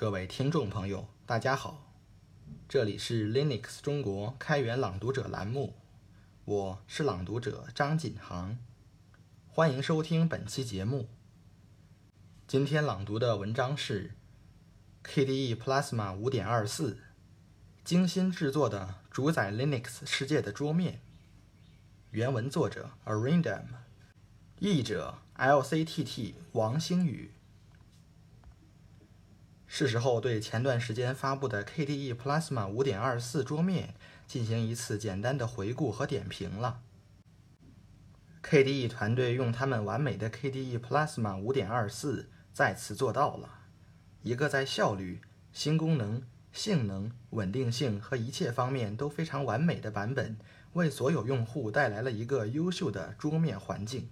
各位听众朋友，大家好，这里是 Linux 中国开源朗读者栏目，我是朗读者张锦航，欢迎收听本期节目。今天朗读的文章是 KDE Plasma 5.24精心制作的主宰 Linux 世界的桌面。原文作者 Arindam，译者 LCTT 王星宇。是时候对前段时间发布的 KDE Plasma 5.24桌面进行一次简单的回顾和点评了。KDE 团队用他们完美的 KDE Plasma 5.24再次做到了一个在效率、新功能、性能、稳定性和一切方面都非常完美的版本，为所有用户带来了一个优秀的桌面环境。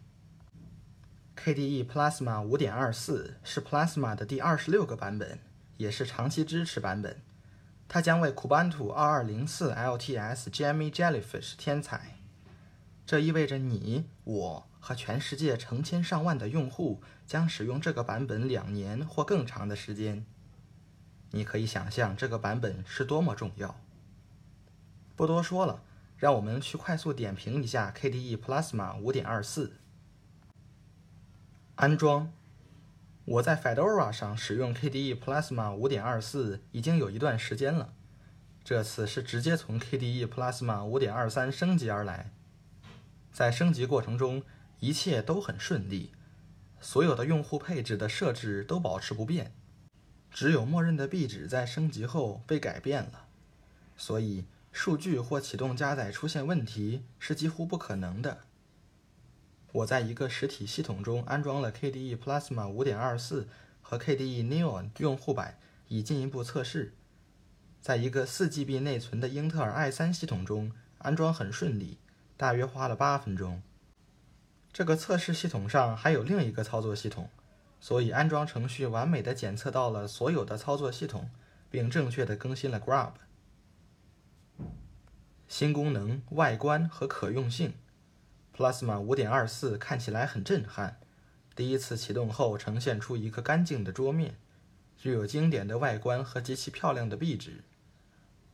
KDE Plasma 5.24是 Plasma 的第二十六个版本，也是长期支持版本。它将为 Kubuntu 2204 LTS Jammy Jellyfish 添彩。这意味着你、我和全世界成千上万的用户将使用这个版本两年或更长的时间。你可以想象这个版本是多么重要。不多说了，让我们去快速点评一下 KDE Plasma 5.24。安装，我在 Fedora 上使用 KDE Plasma 5.24已经有一段时间了。这次是直接从 KDE Plasma 5.23升级而来。在升级过程中，一切都很顺利，所有的用户配置的设置都保持不变，只有默认的壁纸在升级后被改变了，所以数据或启动加载出现问题是几乎不可能的。我在一个实体系统中安装了 KDE Plasma 5.24和 KDE Neon 用户版，以进一步测试。在一个 4GB 内存的英特尔 i3 系统中安装很顺利，大约花了八分钟。这个测试系统上还有另一个操作系统，所以安装程序完美的检测到了所有的操作系统，并正确的更新了 Grub。新功能、外观和可用性。Plasma 5.24看起来很震撼。第一次启动后，呈现出一个干净的桌面，具有经典的外观和极其漂亮的壁纸。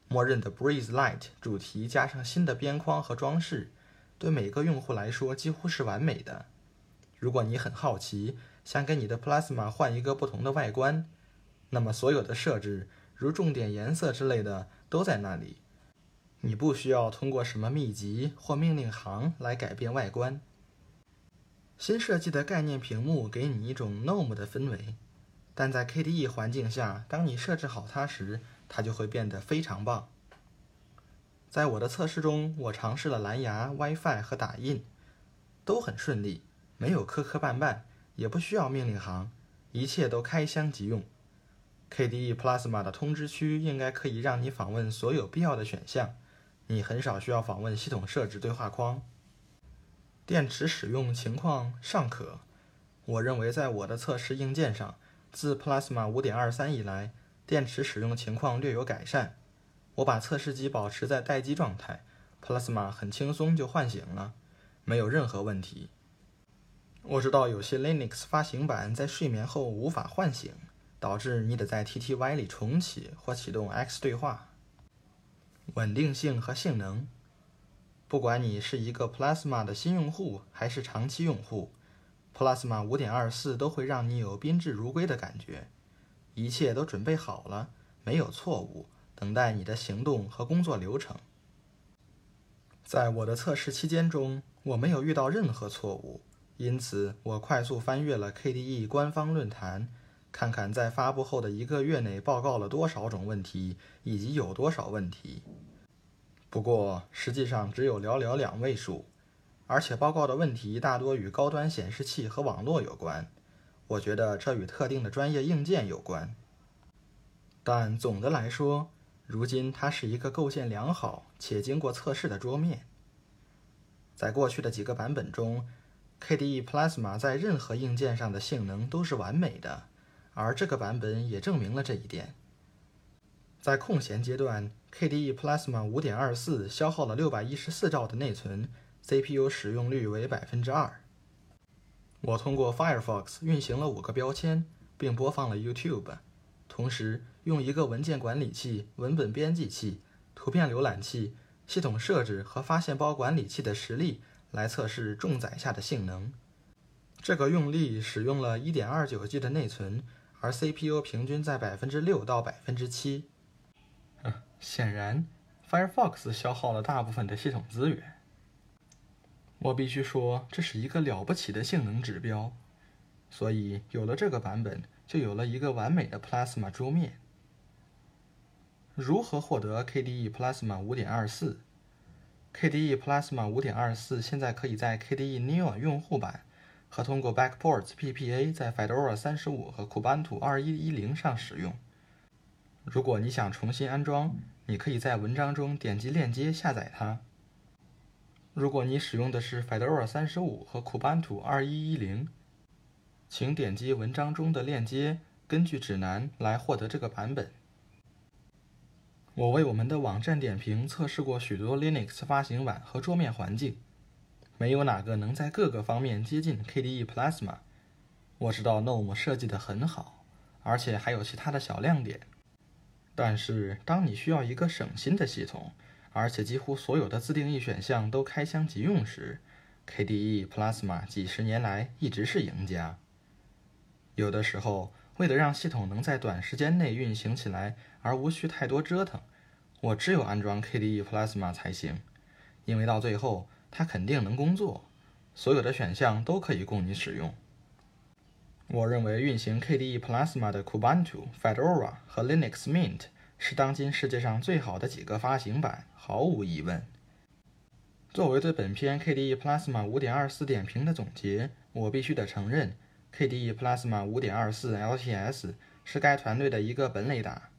默认的 Breeze Light 主题加上新的边框和装饰，对每个用户来说几乎是完美的。如果你很好奇，想给你的 Plasma 换一个不同的外观，那么所有的设置，如重点颜色之类的，都在那里。你不需要通过什么秘籍或命令行来改变外观。新设计的概念屏幕给你一种 GNOME 的氛围，但在 KDE 环境下，当你设置好它时，它就会变得非常棒。在我的测试中，我尝试了蓝牙、WiFi 和打印，都很顺利，没有磕磕绊绊，也不需要命令行，一切都开箱即用。KDE Plasma 的通知区应该可以让你访问所有必要的选项。你很少需要访问系统设置对话框。电池使用情况尚可。我认为在我的测试硬件上，自 Plasma 5.23以来，电池使用情况略有改善。我把测试机保持在待机状态，Plasma 很轻松就唤醒了，没有任何问题。我知道有些 Linux 发行版在睡眠后无法唤醒，导致你得在 TTY 里重启或启动 X 对话。稳定性和性能，不管你是一个 Plasma 的新用户还是长期用户，Plasma 5.24都会让你有宾至如归的感觉。一切都准备好了，没有错误，等待你的行动和工作流程。在我的测试期间中，我没有遇到任何错误，因此我快速翻阅了 KDE 官方论坛。看看在发布后的一个月内报告了多少种问题，以及有多少问题。不过实际上只有寥寥两位数，而且报告的问题大多与高端显示器和网络有关。我觉得这与特定的专业硬件有关。但总的来说，如今它是一个构建良好且经过测试的桌面。在过去的几个版本中，KDE Plasma 在任何硬件上的性能都是完美的。而这个版本也证明了这一点。在空闲阶段，KDE Plasma 5.24消耗了614兆的内存，CPU 使用率为百分之二。我通过 Firefox 运行了五个标签，并播放了 YouTube，同时用一个文件管理器、文本编辑器、图片浏览器、系统设置和发现包管理器的实例来测试重载下的性能。这个用例使用了 1.29G 的内存，而 CPU 平均在6%到7%。显然，Firefox 消耗了大部分的系统资源。我必须说，这是一个了不起的性能指标。所以，有了这个版本，就有了一个完美的 Plasma 桌面。如何获得 KDE Plasma 5.24？KDE Plasma 5.24现在可以在 KDE Neon 用户版和通过 Backports PPA 在 Fedora 35和 Kubuntu 2110上使用。如果你想重新安装，你可以在文章中点击链接下载它。如果你使用的是 Fedora 35和 Kubuntu 2110，请点击文章中的链接，根据指南来获得这个版本。我为我们的网站点评测试过许多 Linux 发行版和桌面环境，没有哪个能在各个方面接近 KDE Plasma。我知道 GNOME 设计的很好，而且还有其他的小亮点。但是，当你需要一个省心的系统，而且几乎所有的自定义选项都开箱即用时，KDE Plasma 几十年来一直是赢家。有的时候，为了让系统能在短时间内运行起来而无需太多折腾，我只有安装 KDE Plasma 才行，因为到最后它肯定能工作，所有的选项都可以供你使用。我认为运行 KDE Plasma 的 Kubuntu、Fedora 和 Linux Mint 是当今世界上最好的几个发行版，毫无疑问。作为对本篇 KDE Plasma 5.24点评的总结，我必须得承认。KDE Plasma 5.24 LTS 是该团队的一个本垒打。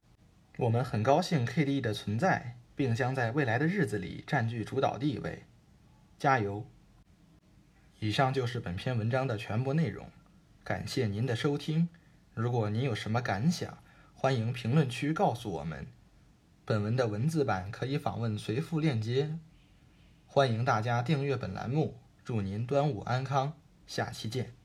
我们很高兴 KDE 的存在，并将在未来的日子里占据主导地位。加油！以上就是本篇文章的全部内容。感谢您的收听。如果您有什么感想，欢迎评论区告诉我们。本文的文字版可以访问随附链接。欢迎大家订阅本栏目。祝您端午安康，下期见。